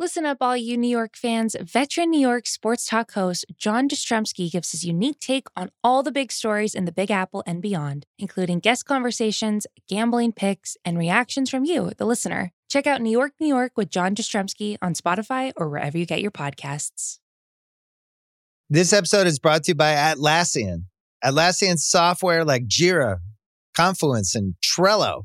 Listen up, all you New York fans. Veteran New York sports talk host John Jastremski gives his unique take on all the big stories in the Big Apple and beyond, including guest conversations, gambling picks, and reactions from you, the listener. Check out New York, New York with John Jastremski on Spotify or wherever you get your podcasts. This episode is brought to you by Atlassian. Atlassian software like Jira, Confluence, and Trello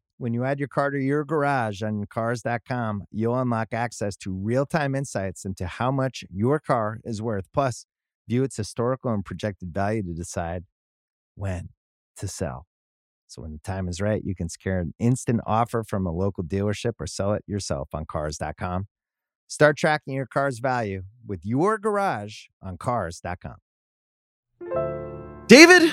When you add your car to your garage on Cars.com, you'll unlock access to real time insights into how much your car is worth, plus, view its historical and projected value to decide when to sell. So, when the time is right, you can secure an instant offer from a local dealership or sell it yourself on Cars.com. Start tracking your car's value with your garage on Cars.com. David,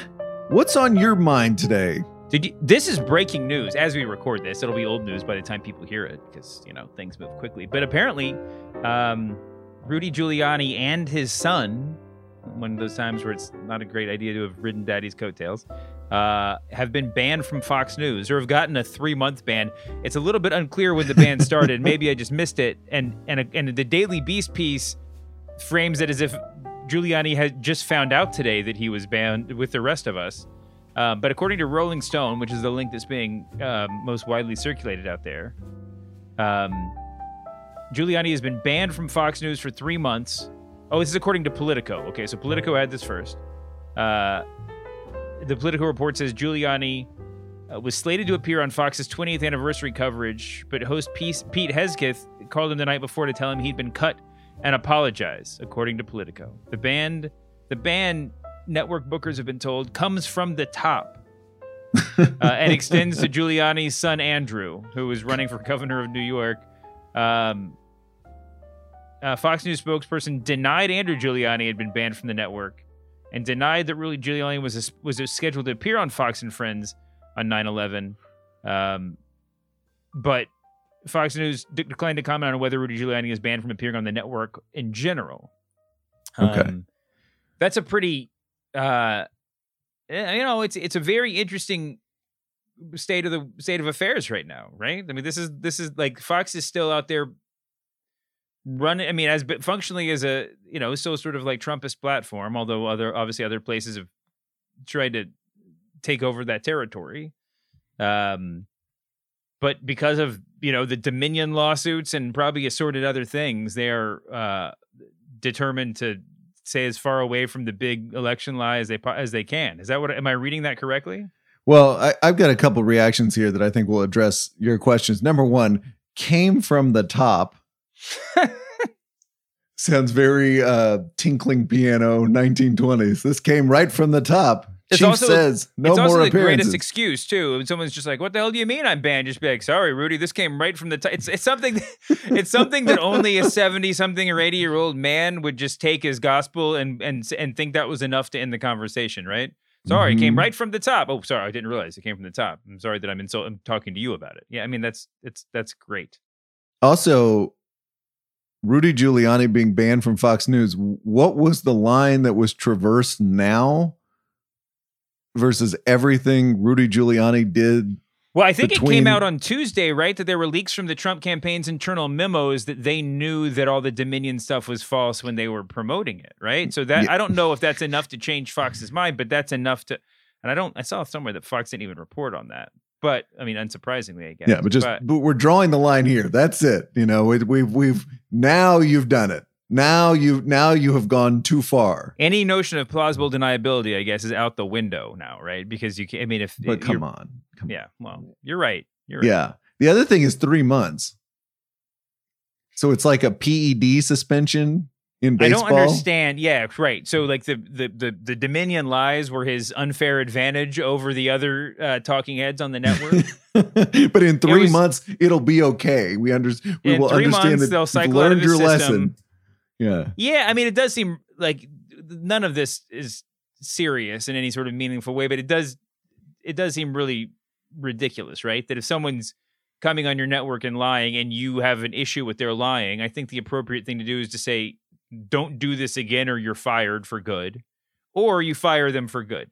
what's on your mind today? Did you, this is breaking news as we record this. It'll be old news by the time people hear it because you know things move quickly. But apparently, um, Rudy Giuliani and his son, one of those times where it's not a great idea to have ridden Daddy's coattails, uh, have been banned from Fox News or have gotten a three-month ban. It's a little bit unclear when the ban started. Maybe I just missed it. And and and the Daily Beast piece frames it as if Giuliani had just found out today that he was banned with the rest of us. Um, but according to Rolling Stone, which is the link that's being um, most widely circulated out there, um, Giuliani has been banned from Fox News for three months. Oh, this is according to Politico. Okay, so Politico had this first. Uh, the Politico report says Giuliani uh, was slated to appear on Fox's 20th anniversary coverage, but host Pete, Pete Hegseth called him the night before to tell him he'd been cut and apologize, according to Politico. The band, the band network bookers have been told, comes from the top uh, and extends to Giuliani's son Andrew, who is running for governor of New York. Um, uh, Fox News spokesperson denied Andrew Giuliani had been banned from the network and denied that Rudy Giuliani was a, was a scheduled to appear on Fox and Friends on 9/11. Um, but Fox News de- declined to comment on whether Rudy Giuliani is banned from appearing on the network in general. Okay. Um, that's a pretty uh, eh, you know, it's it's a very interesting state of the state of affairs right now, right? I mean, this is this is like Fox is still out there running. I mean, as but functionally as a you know, still sort of like Trumpist platform, although other obviously other places have tried to take over that territory. Um, but because of you know the Dominion lawsuits and probably assorted other things, they are uh, determined to stay as far away from the big election lie as they as they can. Is that what am I reading that correctly? Well, I, have got a couple reactions here that I think will address your questions. Number one, came from the top. Sounds very uh, tinkling piano 1920s. This came right from the top. It's Chief also, says no it's more also the greatest excuse too. When someone's just like, "What the hell do you mean I'm banned?" Just be like, "Sorry, Rudy, this came right from the top." It's it's something, it's something that only a seventy something or eighty year old man would just take as gospel and and and think that was enough to end the conversation, right? Sorry, Mhm. it came right from the top. Oh, sorry, I didn't realize it came from the top. I'm sorry that I'm insult. I'm talking to you about it. Yeah, I mean that's it's that's great. Also, Rudy Giuliani being banned from Fox News. What was the line that was traversed now versus everything Rudy Giuliani did? Well, I think it came out on Tuesday, right? That there were leaks from the Trump campaign's internal memos that they knew that all the Dominion stuff was false when they were promoting it, right? So that Yeah. I don't know if that's enough to change Fox's mind, but that's enough to. And I don't. I saw somewhere that Fox didn't even report on that. But I mean, unsurprisingly, I guess. Yeah, but just but we're drawing the line here. That's it. You know, we, we've we've now you've done it. Now you now you have gone too far. any notion of plausible deniability, I guess, is out the window now, right? Because you can. I mean, if But come on, come yeah. Well, you're right. You're right. Yeah. The other thing is three months. So it's like a PED suspension in baseball. I don't understand. Yeah, right. So like the the the, the Dominion lies were his unfair advantage over the other uh, talking heads on the network. but in three was- months, it'll be okay. We under, we will understand months, that they'll cycle learned your system. lesson. Yeah. yeah, I mean, it does seem like none of this is serious in any sort of meaningful way, but it does it does seem really ridiculous, right? That if someone's coming on your network and lying and you have an issue with their lying, I think the appropriate thing to do is to say, don't do this again or you're fired for good, or you fire them for good,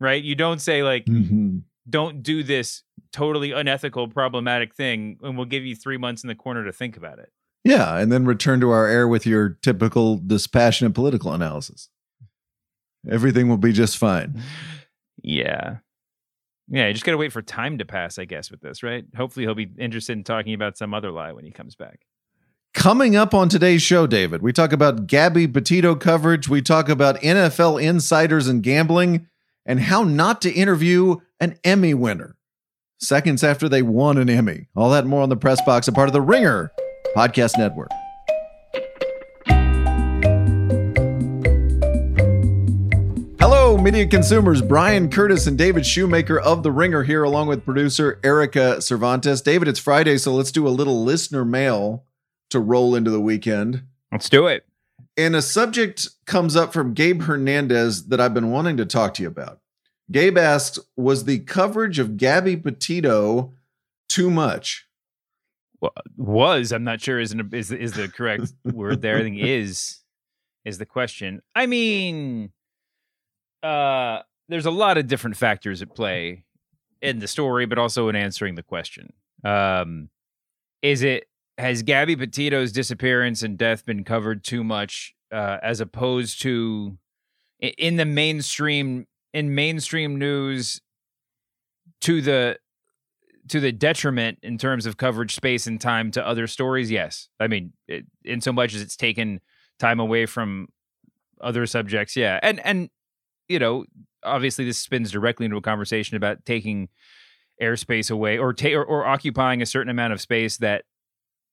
right? You don't say, like, Mm-hmm. don't do this totally unethical, problematic thing, and we'll give you three months in the corner to think about it. Yeah, and then return to our air with your typical dispassionate political analysis. Everything will be just fine. Mm-hmm. Yeah. Yeah, you just got to wait for time to pass, I guess, with this, right? Hopefully, he'll be interested in talking about some other lie when he comes back. Coming up on today's show, David, we talk about Gabby Petito coverage. We talk about NFL insiders and gambling and how not to interview an Emmy winner seconds after they won an Emmy. All that more on the press box, a part of the Ringer Podcast Network. Hello, media consumers. Bryan Curtis and David Shoemaker of The Ringer here, along with producer Erika Cervantes. David, it's Friday, so let's do a little listener mail to roll into the weekend. Let's do it. And a subject comes up from Gabe Hernandez that I've been wanting to talk to you about. Gabe asks, was the coverage of Gabby Petito too much? Was I'm not sure is an, is is the correct word there. I think is is the question. I mean, uh, there's a lot of different factors at play in the story, but also in answering the question. Um, is it has Gabby Petito's disappearance and death been covered too much, uh, as opposed to in the mainstream in mainstream news to the to the detriment in terms of coverage space and time to other stories? Yes. I mean it, in so much as it's taken time away from other subjects yeah. And and you know obviously this spins directly into a conversation about taking airspace away or ta- or, or occupying a certain amount of space that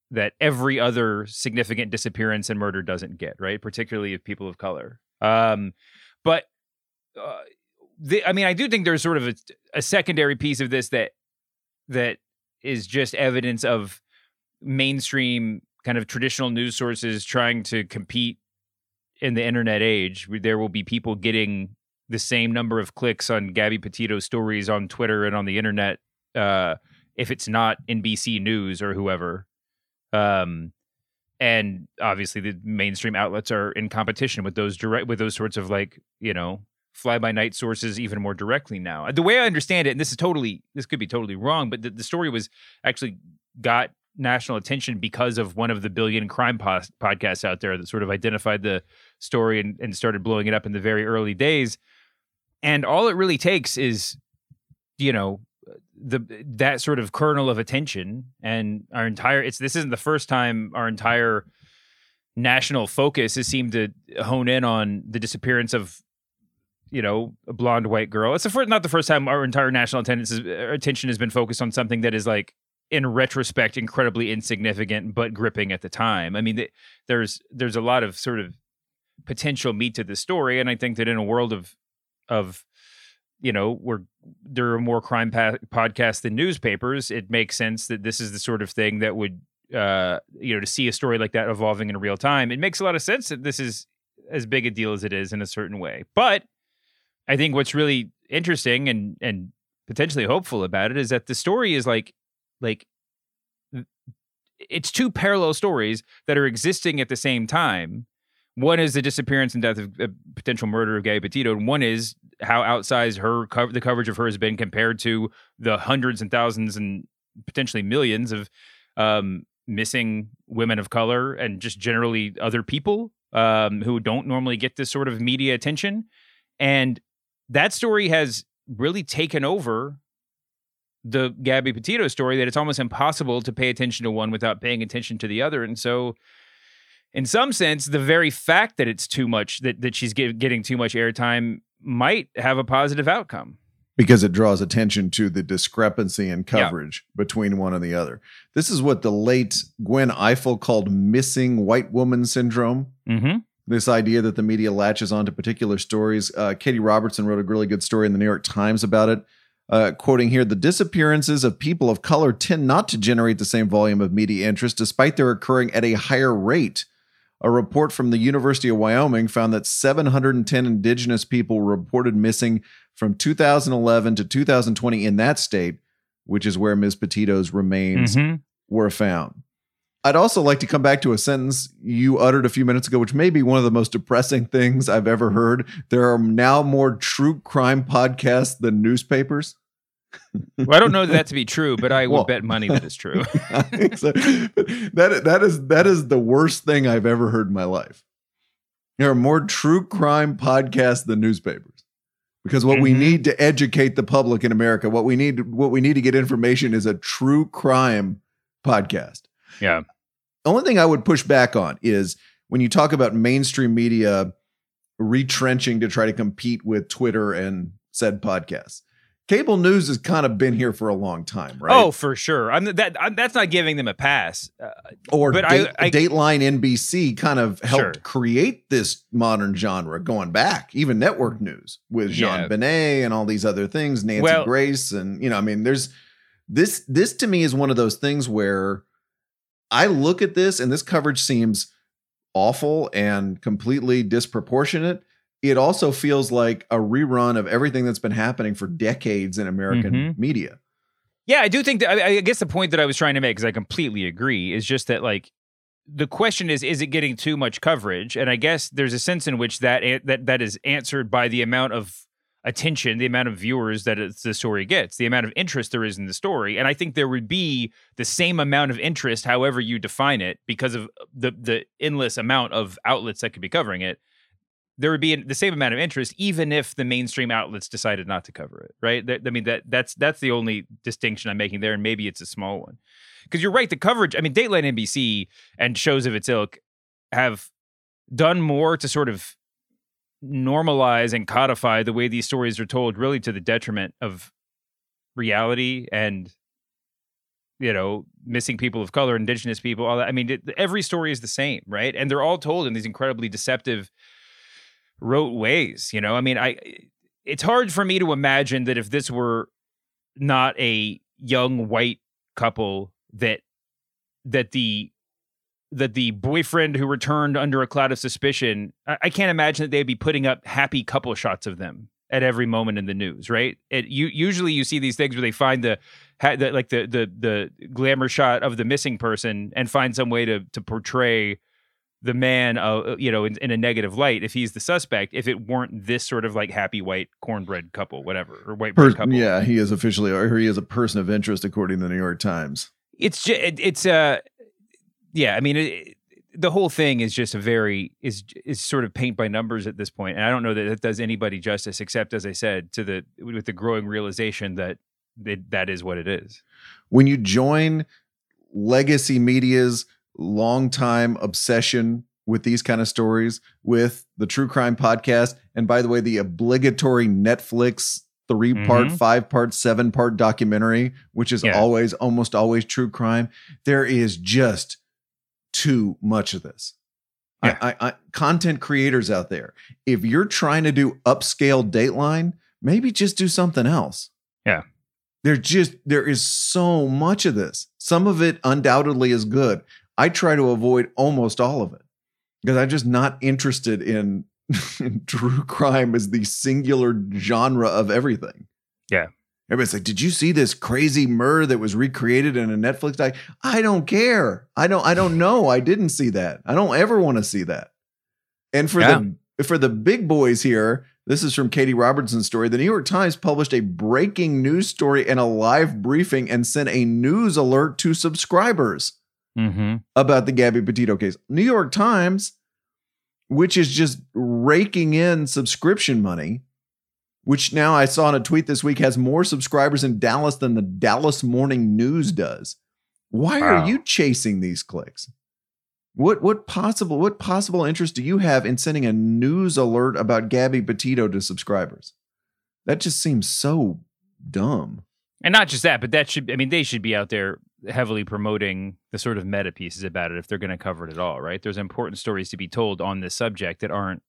that every other significant disappearance and murder doesn't get right? Particularly of people of color. Um but uh, the, i mean i do think there's sort of a, a secondary piece of this that that is just evidence of mainstream kind of traditional news sources trying to compete in the internet age. There will be people getting the same number of clicks on Gabby Petito stories on Twitter and on the internet uh, if it's not NBC News or whoever. Um, and obviously, the mainstream outlets are in competition with those direct with those sorts of like you know fly by night sources even more directly now. The way I understand it, and this is totally this could be totally wrong, but the, the story was actually got national attention because of one of the billion crime pos- podcasts out there that sort of identified the story and, and started blowing it up in the very early days. And all it really takes is, you know, the that sort of kernel of attention and our entire it's this isn't the first time our entire national focus has seemed to hone in on the disappearance of you know a blonde white girl. It's the first not the first time our entire national attendance is, uh, attention has been focused on something that is like in retrospect incredibly insignificant but gripping at the time. I mean th- there's there's a lot of sort of potential meat to the story and i think that in a world of of you know where there are more crime pa- podcasts than newspapers it makes sense that this is the sort of thing that would uh you know to see a story like that evolving in real time it makes a lot of sense that this is as big a deal as it is in a certain way. But i think what's really interesting and and potentially hopeful about it is that the story is like like it's two parallel stories that are existing at the same time one is the disappearance and death of uh, potential murder of Gabby Petito, and one is how outsized her co- the coverage of her has been compared to the hundreds and thousands and potentially millions of um, missing women of color and just generally other people um, who don't normally get this sort of media attention. And that story has really taken over the Gabby Petito story that it's almost impossible to pay attention to one without paying attention to the other. And so in some sense, the very fact that it's too much that that she's get, getting too much airtime might have a positive outcome. because it draws attention to the discrepancy in Yeah. coverage between one and the other. This is what the late Gwen Ifill called missing white woman syndrome. Mm-hmm. This idea that the media latches onto particular stories. Uh, Katie Robertson wrote a really good story in the New York Times about it. Uh, quoting here, the disappearances of people of color tend not to generate the same volume of media interest despite their occurring at a higher rate. a report from the University of Wyoming found that 710 indigenous people were reported missing from 2011 to 2020 in that state, which is where Ms. Petito's remains Mhm. were found. I'd also like to come back to a sentence you uttered a few minutes ago, which may be one of the most depressing things I've ever heard. There are now more true crime podcasts than newspapers. Well, I don't know that to be true, but I will Well- bet money that it's true. So. that that is that is the worst thing I've ever heard in my life. There are more true crime podcasts than newspapers. Because what we Mhm. need to educate the public in America, what we need what we need to get information is a true crime podcast. yeah. The only thing I would push back on is when you talk about mainstream media retrenching to try to compete with Twitter and said podcasts. Cable news has kind of been here for a long time, right? Oh, for sure. I'm that. I'm, that's not giving them a pass. Uh, or But I- I- Dateline NBC kind of helped Sure. create this modern genre going back, even network news with Jean Yeah. Benet and all these other things, Nancy Well- Grace, and you know, I mean, there's this. This to me is one of those things where I look at this and this coverage seems awful and completely disproportionate. It also feels like a rerun of everything that's been happening for decades in American Mhm. media. Yeah, I do think that. I, I guess the point that I was trying to make, because I completely agree, is just that like the question is, is it getting too much coverage? And I guess there's a sense in which that that that is answered by the amount of attention, the amount of viewers that the story gets, the amount of interest there is in the story. And I think there would be the same amount of interest, however you define it, because of uh, the the endless amount of outlets that could be covering it. There would be the same amount of interest, even if the mainstream outlets decided not to cover it. Right? I mean, that that's that's the only distinction I'm making there, and maybe it's a small one. Because you're right, the coverage. I mean, Dateline NBC and shows of its ilk have done more to sort of normalize and codify the way these stories are told, really to the detriment of reality and you know missing people of color, indigenous people, all that. I mean, it, every story is the same, right? And they're all told in these incredibly deceptive, rote ways. You know, I mean, I it's hard for me to imagine that if this were not a young white couple that that the that the boyfriend who returned under a cloud of suspicion I, I can't imagine that they'd be putting up happy couple shots of them at every moment in the news right it you usually you see these things where they find the, ha, the like the the the glamour shot of the missing person and find some way to to portray the man uh, you know in, in a negative light if he's the suspect if it weren't this sort of like happy white cornbread couple whatever or white bread Per- couple yeah, he is officially, or he is a person of interest according to the New York Times. it's just it, it's uh yeah i mean it, the whole thing is just a very is is sort of paint by numbers at this point and i don't know that it does anybody justice except as i said to the with the growing realization that it, that is what it is When you join legacy media's longtime obsession with these kind of stories, with the true crime podcast, and by the way, the obligatory Netflix three part, Mhm. five part, seven part documentary, which is Yeah. always, almost always true crime, there is just too much of this. I- Yeah. I, I, content creators out there, if you're trying to do upscale Dateline, maybe just do something else. Yeah. There's just there is so much of this. Some of it undoubtedly is good. I try to avoid almost all of it because I'm just not interested in, in true crime as the singular genre of everything. Yeah. Everybody's like, "Did you see this crazy murder that was recreated in a Netflix doc?" I don't care. I don't. I don't know. I didn't see that. I don't ever want to see that. And for Yeah. the for the big boys here, this is from Katie Robertson's story. The New York Times published a breaking news story and a live briefing and sent a news alert to subscribers mm-hmm. about the Gabby Petito case. New York Times, which is just raking in subscription money, which now I saw in a tweet this week has more subscribers in Dallas than the Dallas Morning News does. Why Wow. are you chasing these clicks? What what possible what possible interest do you have in sending a news alert about Gabby Petito to subscribers? That just seems so dumb. and not just that but that should i mean they should be out there heavily promoting the sort of meta pieces about it if they're going to cover it at all right there's important stories to be told on this subject that aren't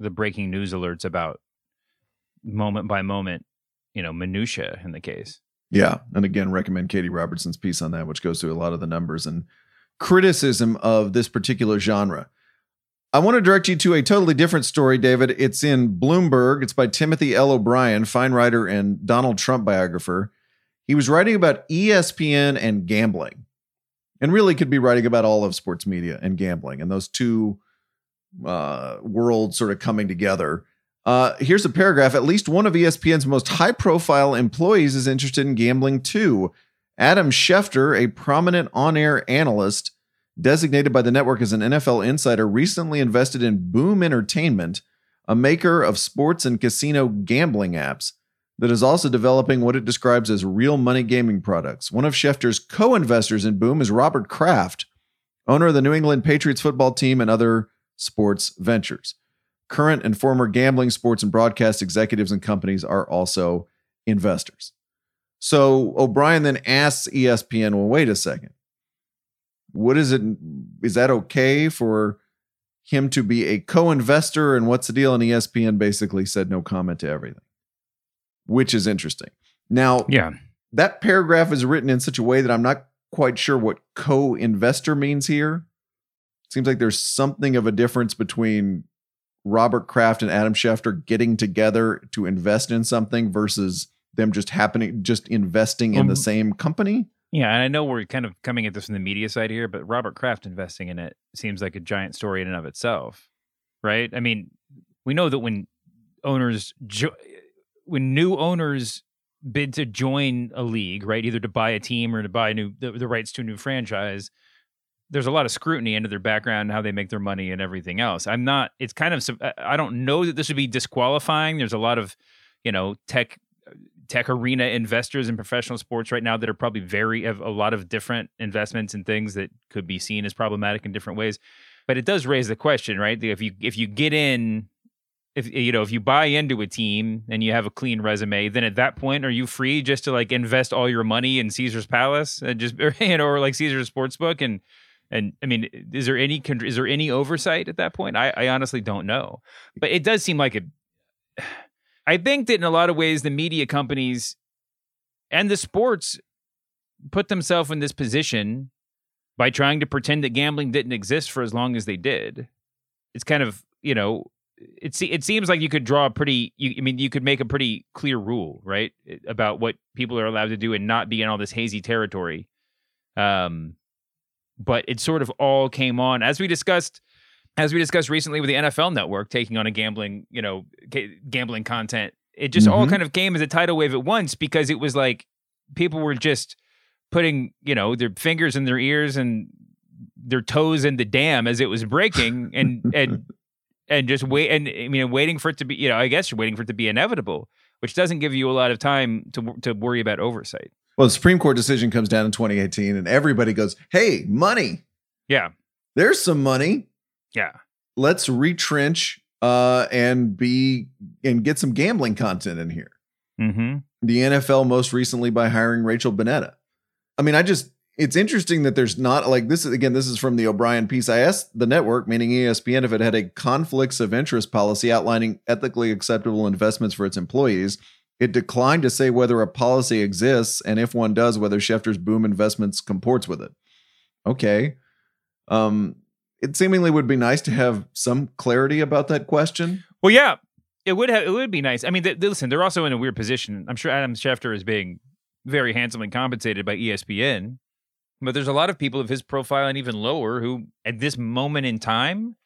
the breaking news alerts about moment by moment you know minutia in the case Yeah. And again, recommend Katie Robertson's piece on that, which goes through a lot of the numbers and criticism of this particular genre. I want to direct you to a totally different story, David. It's in Bloomberg. It's by Timothy L. O'Brien, fine writer and Donald Trump biographer. He was writing about ESPN and gambling, and really could be writing about all of sports media and gambling, and those two uh, worlds sort of coming together. Uh, here's a paragraph. At least one of ESPN's most high profile employees is interested in gambling too. Adam Schefter, a prominent on air analyst designated by the network as an NFL insider, recently invested in Boom Entertainment, a maker of sports and casino gambling apps that is also developing what it describes as real money gaming products. One of Schefter's co investors in Boom is Robert Kraft, owner of the New England Patriots football team and other sports ventures. Current and former gambling, sports, and broadcast executives and companies are also investors. So O'Brien then asks ESPN, well, wait a second. What is it? Is that okay for him to be a co investor? And what's the deal? And ESPN basically said no comment to everything, which is interesting. Now, Yeah. that paragraph is written in such a way that I'm not quite sure what co investor means here. Seems like there's something of a difference between Robert Kraft and Adam Schefter getting together to invest in something versus them just happening, just investing in the Um, same company. Yeah, and I know we're kind of coming at this from the media side here, but Robert Kraft investing in it seems like a giant story in and of itself, right? I mean, we know that when owners, jo- when new owners bid to join a league, right, either to buy a team or to buy a new the, the rights to a new franchise, there's a lot of scrutiny into their background, how they make their money, and everything else. I'm not. It's kind of. I- don't know that this would be disqualifying. There's a lot of, you know, tech tech arena investors in professional sports right now that are probably very have a lot of different investments and things that could be seen as problematic in different ways. But it does raise the question, right? If you if you get in if you know if you buy into a team and you have a clean resume, then at that point are you free just to like invest all your money in Caesar's Palace and just you know or like Caesar's Sportsbook and and I mean is there any is there any oversight at that point? I, I honestly don't know, but it does seem like it. I think that in a lot of ways the media companies and the sports put themselves in this position by trying to pretend that gambling didn't exist for as long as they did. It's kind of you know it it seems like you could draw a pretty you, I mean you could make a pretty clear rule right about what people are allowed to do and not be in all this hazy territory. Um, but it sort of all came on as we discussed as we discussed recently with the NFL Network taking on a gambling you know ga- gambling content. It just all Mhm. kind of came as a tidal wave at once because it was like people were just putting you know their fingers in their ears and their toes in the dam as it was breaking and and and just wait and I mean waiting for it to be you know I guess you're waiting for it to be inevitable, which doesn't give you a lot of time to to worry about oversight. Well, the Supreme Court decision comes down in 2018, and everybody goes, "Hey, money! Yeah, There's some money. yeah, Let's retrench uh, and be and get some gambling content in here." mm-hmm. the NFL most recently by hiring Rachel Bonnetta. I mean, I just it's interesting that there's not like this is again, this is from the O'Brien piece. I asked the network, meaning ESPN, if it had a conflicts of interest policy outlining ethically acceptable investments for its employees. It declined to say whether a policy exists and if one does, whether Schefter's boom investments comports with it. Okay. Um, it seemingly would be nice to have some clarity about that question. Well, yeah, it would have. It would be nice. I mean, th- listen, they're also in a weird position. I'm sure Adam Schefter is being very handsomely compensated by ESPN, but there's a lot of people of his profile and even lower who, at this moment in time,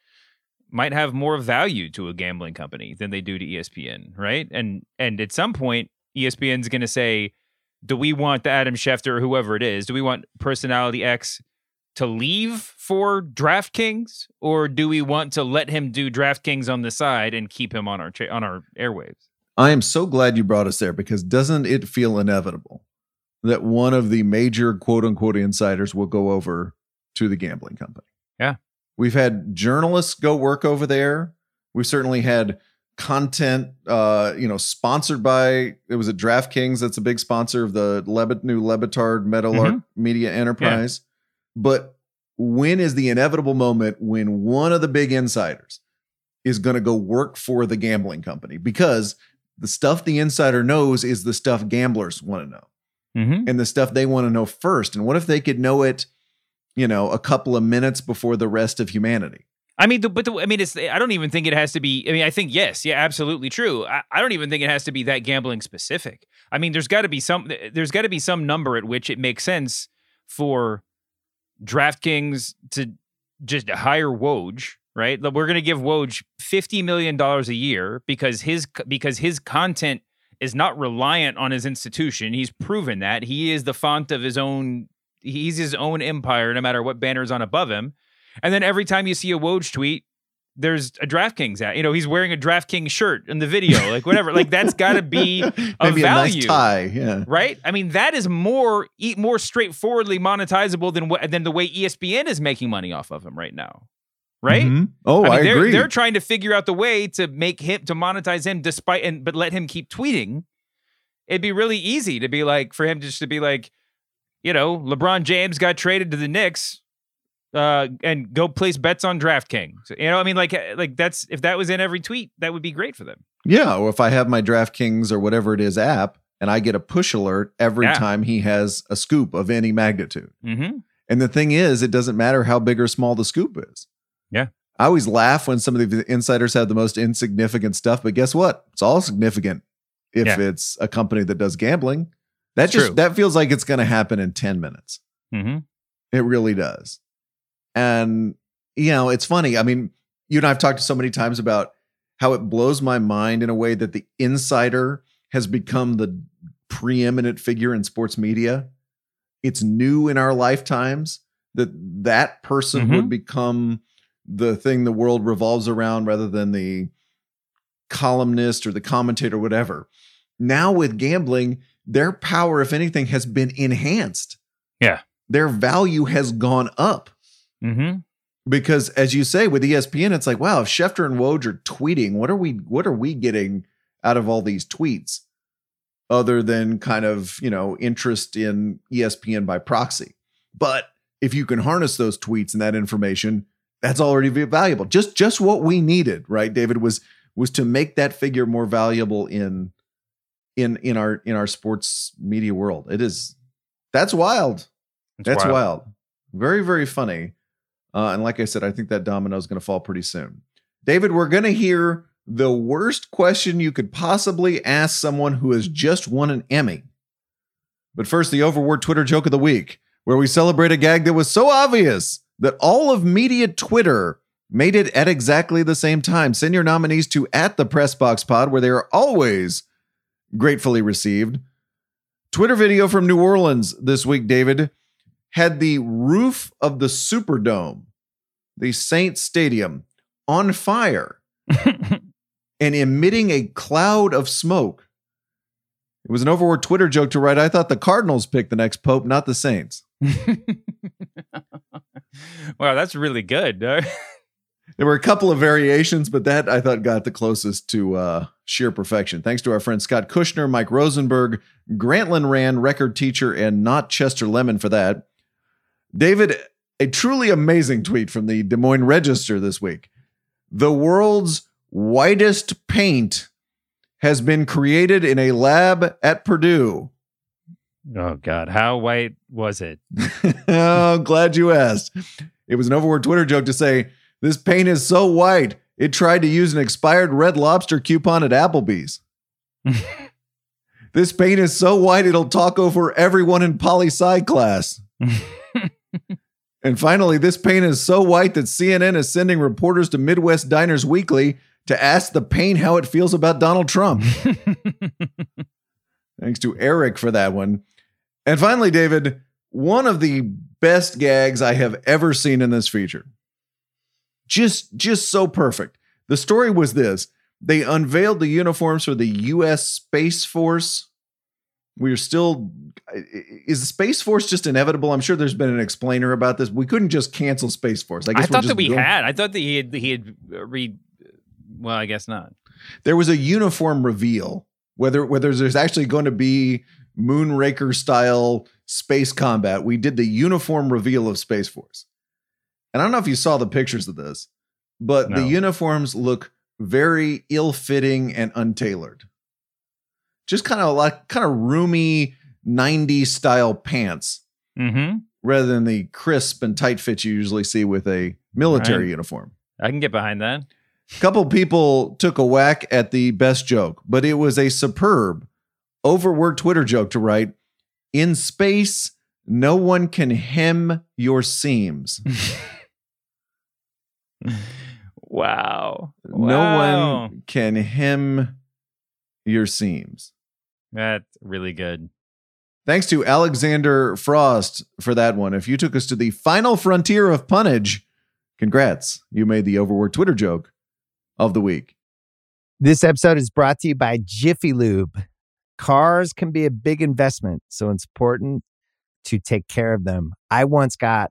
might have more value to a gambling company than they do to ESPN, right? And and at some point, ESPN's going to say, "Do we want the Adam Schefter or whoever it is? Do we want personality X?" To leave for DraftKings, or do we want to let him do DraftKings on the side and keep him on our cha- on our airwaves? I am so glad you brought us there because doesn't it feel inevitable that one of the major quote unquote insiders will go over to the gambling company? Yeah. We've had journalists go work over there. We've certainly had content, uh, you know, sponsored by it was a DraftKings. That's a big sponsor of the Lebit, new Le Batard Meadowlark Media Enterprise. But when is the inevitable moment when one of the big insiders is going to go work for the gambling company? Because the stuff the insider knows is the stuff gamblers want to know Mm-hmm. and the stuff they want to know first. And what if they could know it, you know, a couple of minutes before the rest of humanity? I mean, the, but the, I mean, it's. I don't even think it has to be. I mean, I think yes, yeah, absolutely true. I, I don't even think it has to be that gambling specific. I mean, there's got to be some. There's got to be some number at which it makes sense for DraftKings to just hire Woj, right? We're going to give Woj fifty million dollars a year because his because his content is not reliant on his institution. He's proven that he is the font of his own. He's his own empire, no matter what banner is on above him and then every time you see a Woj tweet, there's a DraftKings at. You know, he's wearing a DraftKings shirt in the video, like whatever. like that's got to be a Maybe value, a nice tie, yeah. right? I mean, that is more more straightforwardly monetizable than what than the way ESPN is making money off of him right now, right? Mm-hmm. Oh, I, mean, I they're, agree. They're trying to figure out the way to make him to monetize him, despite and but let him keep tweeting. It'd be really easy to be like for him just to be like, you know, LeBron James got traded to the Knicks uh, and go place bets on DraftKings. You know, I mean, like, uh, like that's if that was in every tweet, that would be great for them. Yeah, or if I have my DraftKings or whatever it is app, and I get a push alert every Yeah. time he has a scoop of any magnitude. Mm-hmm. And the thing is, it doesn't matter how big or small the scoop is. Yeah. I always laugh when some of the insiders have the most insignificant stuff, but guess what? It's all significant if Yeah. it's a company that does gambling. That just true. that feels like it's going to happen in 10 minutes. Mm-hmm. It really does. And, you know, it's funny. I mean, you and I have talked so many times about how it blows my mind in a way that the insider has become the preeminent figure in sports media. It's new in our lifetimes that that person Mhm. would become the thing the world revolves around rather than the columnist or the commentator, or whatever. Now with gambling, their power, if anything, has been enhanced. Yeah. Their value has gone up Mm-hmm. because as you say with ESPN, it's like, wow, if Schefter and Woj are tweeting, what are we what are we getting out of all these tweets? Other than kind of, you know, interest in ESPN by proxy. But if you can harness those tweets and that information, that's already valuable. Just just what we needed, right? David was was to make that figure more valuable in in in our in our sports media world. It is that's wild. That's wild. Very, very funny. Uh, and like I said, I think that domino is going to fall pretty soon. David, we're going to hear the worst question you could possibly ask someone who has just won an Emmy. But first, the overworked Twitter joke of the week, where we celebrate a gag that was so obvious that all of media Twitter made it at exactly the same time. Send your nominees to at the press box Pod, where they are always gratefully received. Twitter video from New Orleans this week, David, had the roof of the Superdome, the Saints Stadium, on fire and emitting a cloud of smoke. It was an overworked Twitter joke to write. I thought the Cardinals picked the next pope, not the Saints. wow, that's really good. There were a couple of variations, but that I thought got the closest to uh, sheer perfection. Thanks to our friend Scott Kushner, Mike Rosenberg, Grantland Rand, record teacher, and not Chester Lemon for that. David, a truly amazing tweet from the Des Moines Register this week. The world's whitest paint has been created in a lab at Purdue. oh God, how white was it? oh, glad you asked. It was an overworked Twitter joke to say, This paint is so white, it tried to use an expired red lobster coupon at Applebee's. this paint is so white, it'll talk over everyone in poli sci class. and finally, this paint is so white that CNN is sending reporters to Midwest Diners Weekly to ask the paint how it feels about Donald Trump. Thanks to Eric for that one. And finally, David, one of the best gags I have ever seen in this feature. Just just so perfect. The story was this. They unveiled the uniforms for the US Space Force. We are still is the Space Force just inevitable? I'm sure there's been an explainer about this. We couldn't just cancel Space Force. I I, guess we're thought that we doing- had. I thought that he had. He had read. Well, I guess not. there was a uniform reveal whether whether there's actually going to be moonraker style space combat we did the uniform reveal of space force and i don't know if you saw the pictures of this but the uniforms look very ill-fitting and untailored just kind of like kind of roomy 90s style pants Mm-hmm. rather than the crisp and tight fit you usually see with a military Right. uniform I can get behind that. A couple people took a whack at the best joke, but it was a superb, overworked Twitter joke to write In space, no one can hem your seams. wow. No Wow. one can hem your seams. That's really good. Thanks to Alexander Frost for that one. If you took us to the final frontier of punnage, congrats. You made the overworked Twitter joke of the week. This episode is brought to you by Jiffy Lube. Cars can be a big investment, so it's important to take care of them. I once got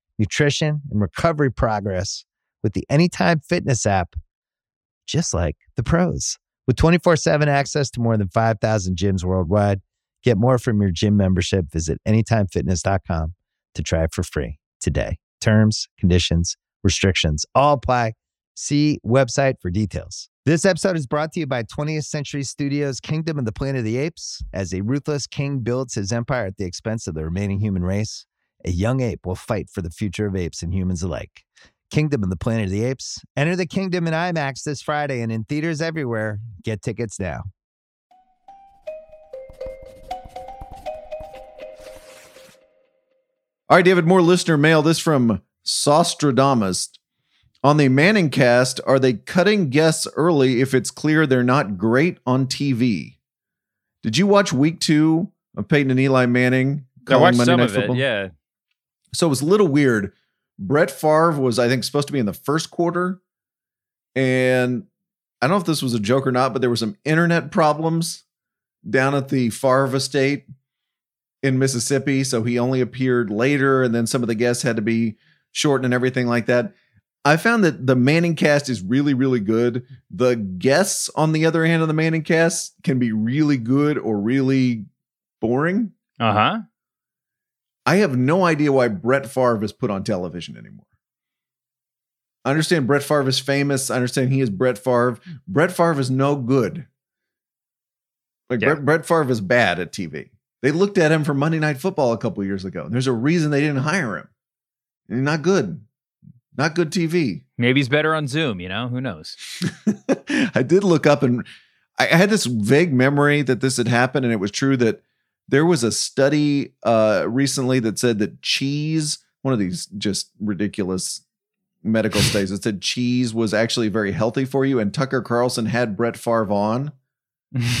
nutrition, and recovery progress with the Anytime Fitness app, just like the pros. With 24 7 access to more than 5,000 gyms worldwide, get more from your gym membership. Visit anytimefitness.com to try it for free today. Terms, conditions, restrictions all apply. See website for details. This episode is brought to you by 20th Century Studios' Kingdom of the Planet of the Apes. As a ruthless king builds his empire at the expense of the remaining human race, a young ape will fight for the future of apes and humans alike. Kingdom of the Planet of the Apes. Enter the kingdom in IMAX this Friday and in theaters everywhere. Get tickets now. All right, David, more listener mail. This from Sostradamus. On the Manning cast, are they cutting guests early if it's clear they're not great on TV? Did you watch week two of Peyton and Eli Manning I watched Monday some Night of Football? it. Yeah. So it was a little weird. Brett Favre was, I think, supposed to be in the first quarter. And I don't know if this was a joke or not, but there were some internet problems down at the Favre estate in Mississippi. So he only appeared later. And then some of the guests had to be shortened and everything like that. I found that the Manning cast is really, really good. The guests, on the other hand, of the Manning cast can be really good or really boring. Uh huh. I have no idea why Brett Favre is put on television anymore. I understand Brett Favre is famous. I understand he is Brett Favre. Brett Favre is no good. Like Yeah. Brett, Brett Favre is bad at TV. They looked at him for Monday Night Football a couple years ago. There's a reason they didn't hire him. He's not good. Not good TV. Maybe he's better on Zoom. You know, who knows? I did look up and I I had this vague memory that this had happened, and it was true that there was a study uh, recently that said that cheese, one of these just ridiculous medical studies, that said cheese was actually very healthy for you. And Tucker Carlson had Brett Favre on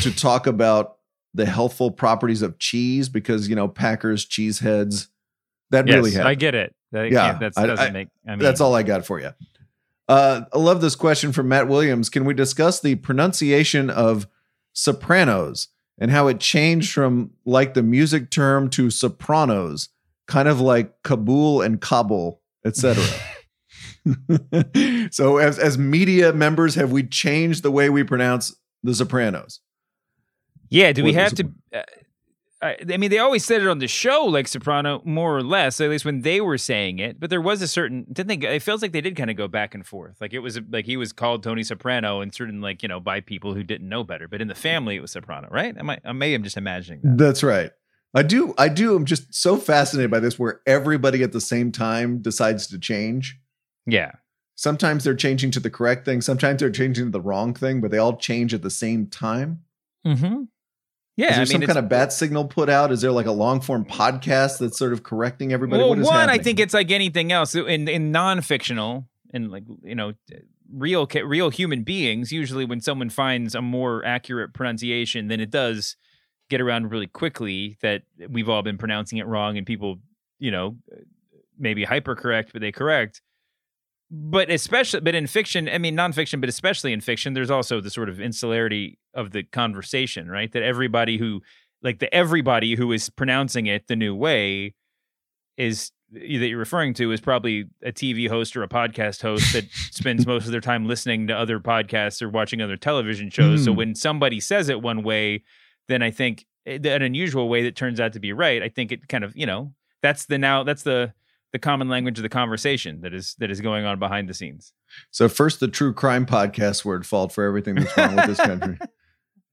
to talk about the healthful properties of cheese because you know Packers cheese heads. That yes, really happened. I get it. That Yeah, that's doesn't I- make. I mean, That's all I got for you. Uh, I love this question from Matt Williams. Can we discuss the pronunciation of sopranos and how it changed from like the music term to sopranos, kind of like Kabul and Kabul, etc. so, as as media members, have we changed the way we pronounce the Sopranos? Yeah. Do we have to? Uh, I, I mean, they always said it on the show, like Soprano, more or less. At least when they were saying it, but there was a certain. Didn't they? It feels like they did kind of go back and forth. Like it was like he was called Tony Soprano, and certain like you know by people who didn't know better. But in the family, it was Soprano, right? Am I? I may am just imagining that. That's right. I do. I do. I'm just so fascinated by this, where everybody at the same time decides to change. Yeah. Sometimes they're changing to the correct thing. Sometimes they're changing to the wrong thing, but they all change at the same time. Mm-hmm. Yeah. Is there I mean, some kind of bat signal put out? Is there like a long form podcast that's sort of correcting everybody? Well, what is one, I think it's like anything else in in non fictional and like you know real real human beings, usually when someone finds a more accurate pronunciation, then it does get around really quickly that we've all been pronouncing it wrong and people, you know, maybe hypercorrect, but they correct. But especially, but in fiction, I mean, nonfiction, but especially in fiction, there's also the sort of insularity of the conversation, right? That everybody who, like, the everybody who is pronouncing it the new way is that you're referring to is probably a TV host or a podcast host that spends most of their time listening to other podcasts or watching other television shows. Mm. So hmm. when somebody says it one way, then I think eh, an unusual way that turns out to be right. I think it kind of, you know, that's the now that's the the common language of the conversation that is that is going on behind the scenes. So first the true crime podcast word fault for everything that's wrong with this country.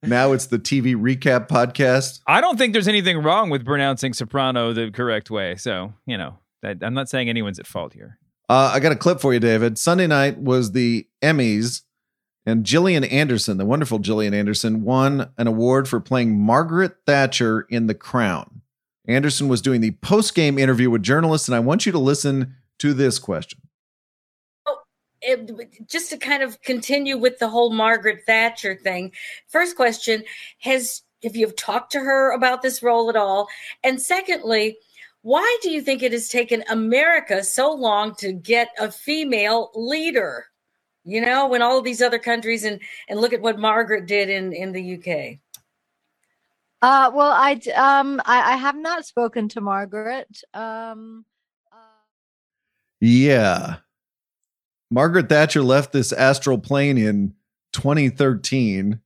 Now it's the TV recap podcast. I don't think there's anything wrong with pronouncing soprano the correct way. So, you know, I'm not saying anyone's at fault here. Uh, I got a clip for you, David. Sunday night was the Emmys, and Gillian Anderson, the wonderful Gillian Anderson, won an award for playing Margaret Thatcher in The Crown. Anderson was doing the post game interview with journalists, and I want you to listen to this question. It, just to kind of continue with the whole Margaret Thatcher thing. First question: Has if you've talked to her about this role at all? And secondly, why do you think it has taken America so long to get a female leader? You know, when all of these other countries and and look at what Margaret did in in the UK. Uh, well, I um, I, I have not spoken to Margaret. Um, uh... Yeah, Margaret Thatcher left this astral plane in 2013.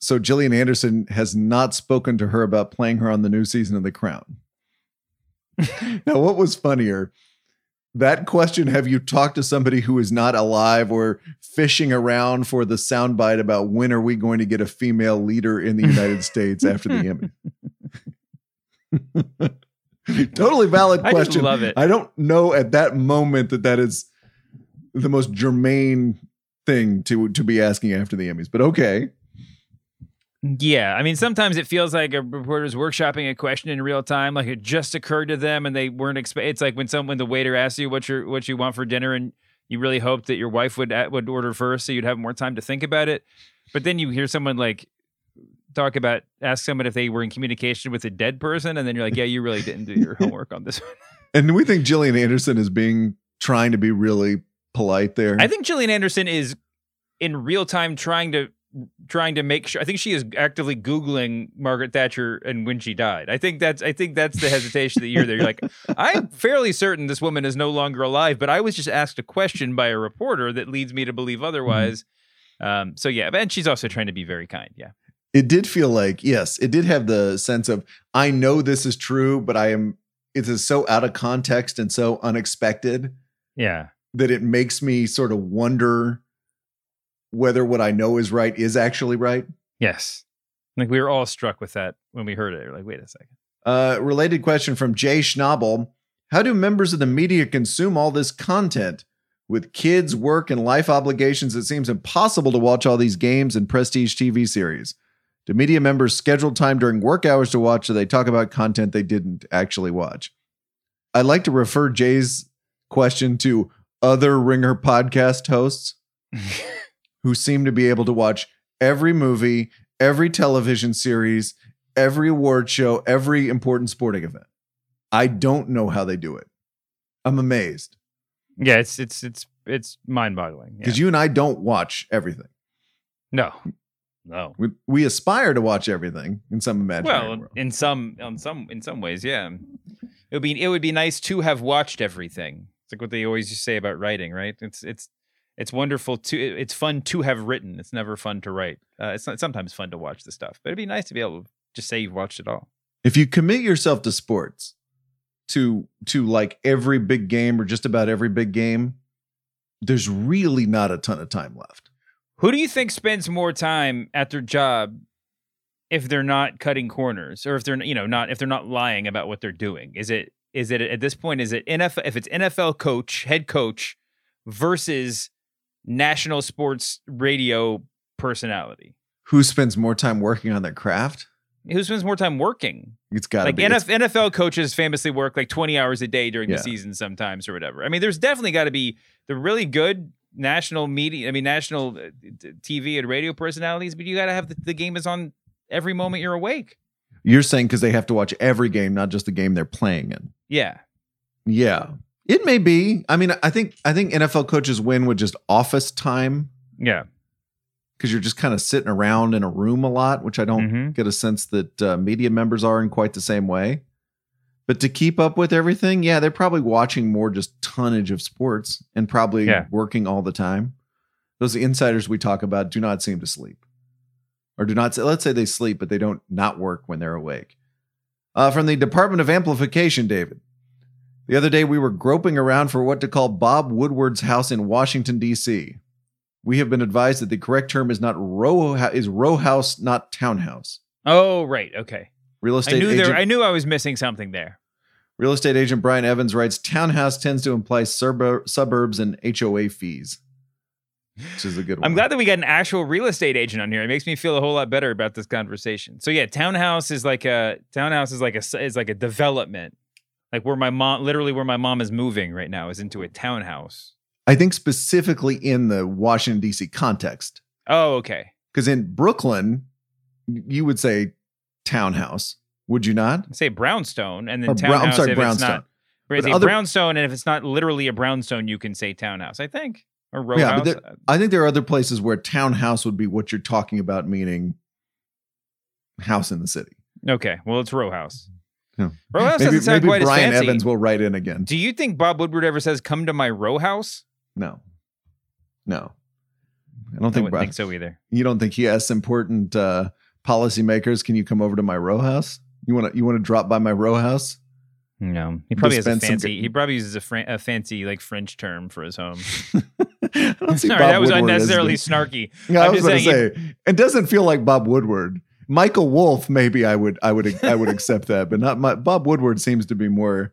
So Gillian Anderson has not spoken to her about playing her on the new season of The Crown. now, what was funnier? that question have you talked to somebody who is not alive or fishing around for the soundbite about when are we going to get a female leader in the United States after the Emmy? totally valid question. I love it. I don't know at that moment that that is the most germane thing to to be asking after the Emmys, but okay. Yeah, I mean, sometimes it feels like a reporter's workshopping a question in real time, like it just occurred to them and they weren't expect. It's like when someone, the waiter asks you what you what you want for dinner, and you really hoped that your wife would would order first, so you'd have more time to think about it. But then you hear someone like talk about ask someone if they were in communication with a dead person, and then you're like, yeah, you really didn't do your homework on this one. and we think Gillian Anderson is being trying to be really polite there. I think Gillian Anderson is in real time trying to trying to make sure. I think she is actively googling Margaret Thatcher and when she died. I think that's I think that's the hesitation that you're there. You're like, I'm fairly certain this woman is no longer alive, but I was just asked a question by a reporter that leads me to believe mm-hmm. otherwise. Mm-hmm. Um, so yeah, and she's also trying to be very kind. Yeah. It did feel like yes, it did have the sense of I know this is true, but I am it is so out of context and so unexpected. Yeah. That it makes me sort of wonder whether what I know is right is actually right. Yes. Like we were all struck with that when we heard it. We're like, wait a second. Uh, related question from Jay Schnabel. How do members of the media consume all this content? With kids, work, and life obligations, it seems impossible to watch all these games and prestige TV series. Do media members schedule time during work hours to watch so they talk about content they didn't actually watch? I'd like to refer Jay's question to other Ringer podcast hosts. who seem to be able to watch every movie, every television series, every award show, every important sporting event. I don't know how they do it. I'm amazed. Yeah, it's it's it's it's mind-boggling. Because yeah. you and I don't watch everything. No. No. We we aspire to watch everything in some imaginary well, world. in some in some in some ways, yeah. It would be it would be nice to have watched everything. It's like what they always say about writing, right? It's it's it's wonderful to it's fun to have written. It's never fun to write. Uh, it's not sometimes fun to watch the stuff but it'd be nice to be able to just say you've watched it all. If you commit yourself to sports to to like every big game or just about every big game there's really not a ton of time left. Who do you think spends more time at their job if they're not cutting corners or if they're you know not if they're not lying about what they're doing? Is it is it at this point is it NFL if it's NFL coach head coach versus national sports radio personality. Who spends more time working on their craft? Who spends more time working? It's got like be. NFL, NFL coaches famously work like 20 hours a day during yeah. the season sometimes or whatever. I mean, there's definitely got to be the really good national media. I mean, national uh, TV and radio personalities, but you got to have the, the game is on every moment you're awake. You're saying because they have to watch every game, not just the game they're playing in. Yeah. Yeah, it may be. I mean, I think I think NFL coaches win with just office time Yeah. because you're just kind of sitting around in a room a lot, which I don't Mhm. get a sense that uh, media members are in quite the same way. But to keep up with everything, yeah, they're probably watching more just tonnage of sports and probably Yeah. working all the time. Those insiders we talk about do not seem to sleep, or do not. Say, let's say they sleep, but they don't not work when they're awake. Uh, from the Department of Amplification, David. The other day, we were groping around for what to call Bob Woodward's house in Washington D.C. We have been advised that the correct term is not row is row house, not townhouse. Oh, right. Okay. Real I estate knew agent, there. I knew I was missing something there. real estate agent Brian Evans writes, townhouse tends to imply suburbs and HOA fees, which is a good one. I'm glad that we got an actual real estate agent on here. It makes me feel a whole lot better about this conversation. So yeah, townhouse is like a townhouse is like a is like a development, like where my mom, literally where my mom is moving right now, is into a townhouse. I think specifically in the Washington D.C. context, Oh, okay. because in Brooklyn, you would say townhouse, would you not? Say brownstone, and then Or brown- I'm townhouse. sorry, if brownstone. It's not, But but other- brownstone, and if it's not literally a brownstone, you can say townhouse. I think or row Yeah, house. but I think there are other places where townhouse would be what you're talking about, meaning house in the city. okay, well, it's row house. Yeah. Row house maybe doesn't sound quite Brian as fancy. Evans will write in again. Do you think Bob Woodward ever says, "Come to my row house"? No, no, I don't I think, wouldn't think so either. you don't think he asks important uh, policymakers, "Can you come over to my row house? You want to you want to drop by my row house?" No, he probably has a spend some fancy. He probably uses a, fran- a fancy like French term for his home. I don't see Sorry, Bob that was Woodward unnecessarily snarky. Yeah, I I'm was going to say it doesn't feel like Bob Woodward. Michael Wolff, maybe I would, I would, I would accept that, but not my, Bob Woodward seems to be more,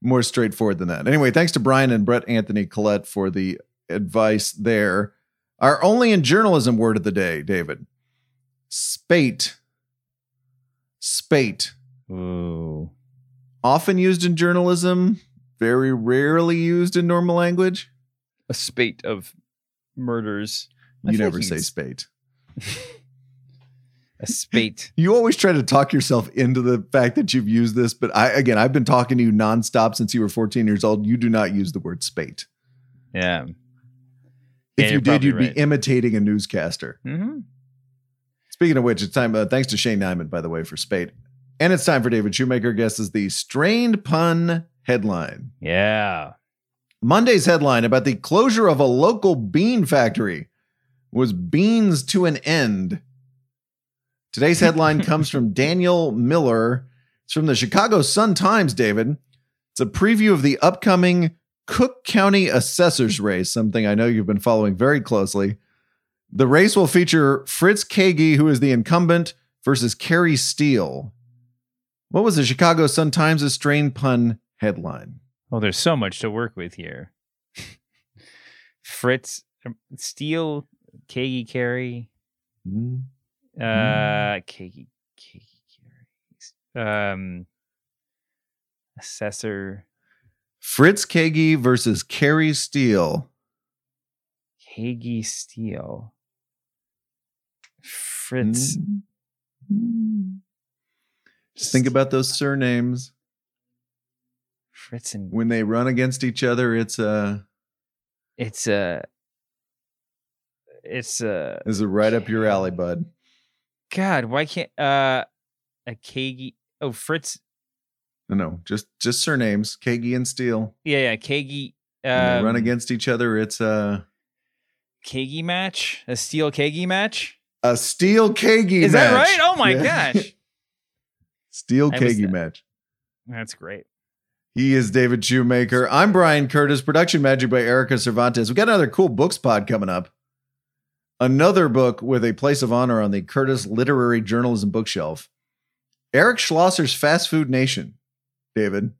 more straightforward than that. Anyway, thanks to Brian and Brett Anthony Collette for the advice there. Our only in journalism word of the day, David. Spate. Spate. Ooh, Often used in journalism, very rarely used in normal language. A spate of murders. I You feel never like say he's- spate. A spate. You always try to talk yourself into the fact that you've used this, but I again, I've been talking to you nonstop since you were 14 years old. You do not use the word spate. yeah. If Yeah, you you're did, probably you'd right. be imitating a newscaster. hmm Speaking of which, it's time. Uh, thanks to Shane Nyman, by the way, for spate, and it's time for David Shoemaker guesses the strained pun headline. Yeah. Monday's headline about the closure of a local bean factory was beans to an end. Today's headline comes from Daniel Miller. It's from the Chicago Sun Times, David. It's a preview of the upcoming Cook County Assessor's race, something I know you've been following very closely. The race will feature Fritz Kaegi, who is the incumbent, versus Kari Steele. What was the Chicago Sun Times' strain pun headline? Well, there's so much to work with here. Fritz, um, Steele, Kagi Carey, Hmm. uh, Kaegi, Kagi Carey, um, Assessor, Fritz Kaegi versus Kari Steele. Kaegi Steele, Fritz. Mm. Just think about those surnames. Fritz and When they run against each other, it's uh it's a, it's a. is it right up your alley, bud. God, why can't uh a Kaegi? Oh, Fritz. No, no, just just surnames. Kaegi and Steele. Yeah, yeah, Kaegi. When they run um, against each other, it's uh Kaegi match, a steel Kaegi match. a Steel Kaegi Is match. that right? Oh my Yeah. gosh, Steel Kaegi match. that's great. He is David Shoemaker. I'm Bryan Curtis. Production magic by Erika Cervantes. We got another cool books pod coming up. Another book with a place of honor on the Curtis Literary Journalism bookshelf. Eric Schlosser's Fast Food Nation. David,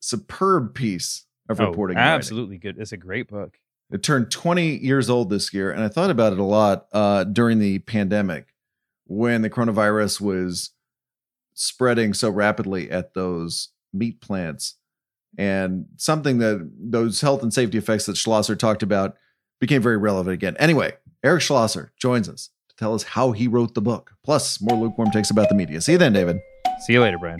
superb piece of Oh, reporting. absolutely good. It's a great book. It turned 20 years old this year, and I thought about it a lot uh, during the pandemic when the coronavirus was spreading so rapidly at those meat plants. and something that those health and safety effects that Schlosser talked about became very relevant again. Anyway, Eric Schlosser joins us to tell us how he wrote the book, plus more lukewarm takes about the media. See you then, David. See you later, Bryan.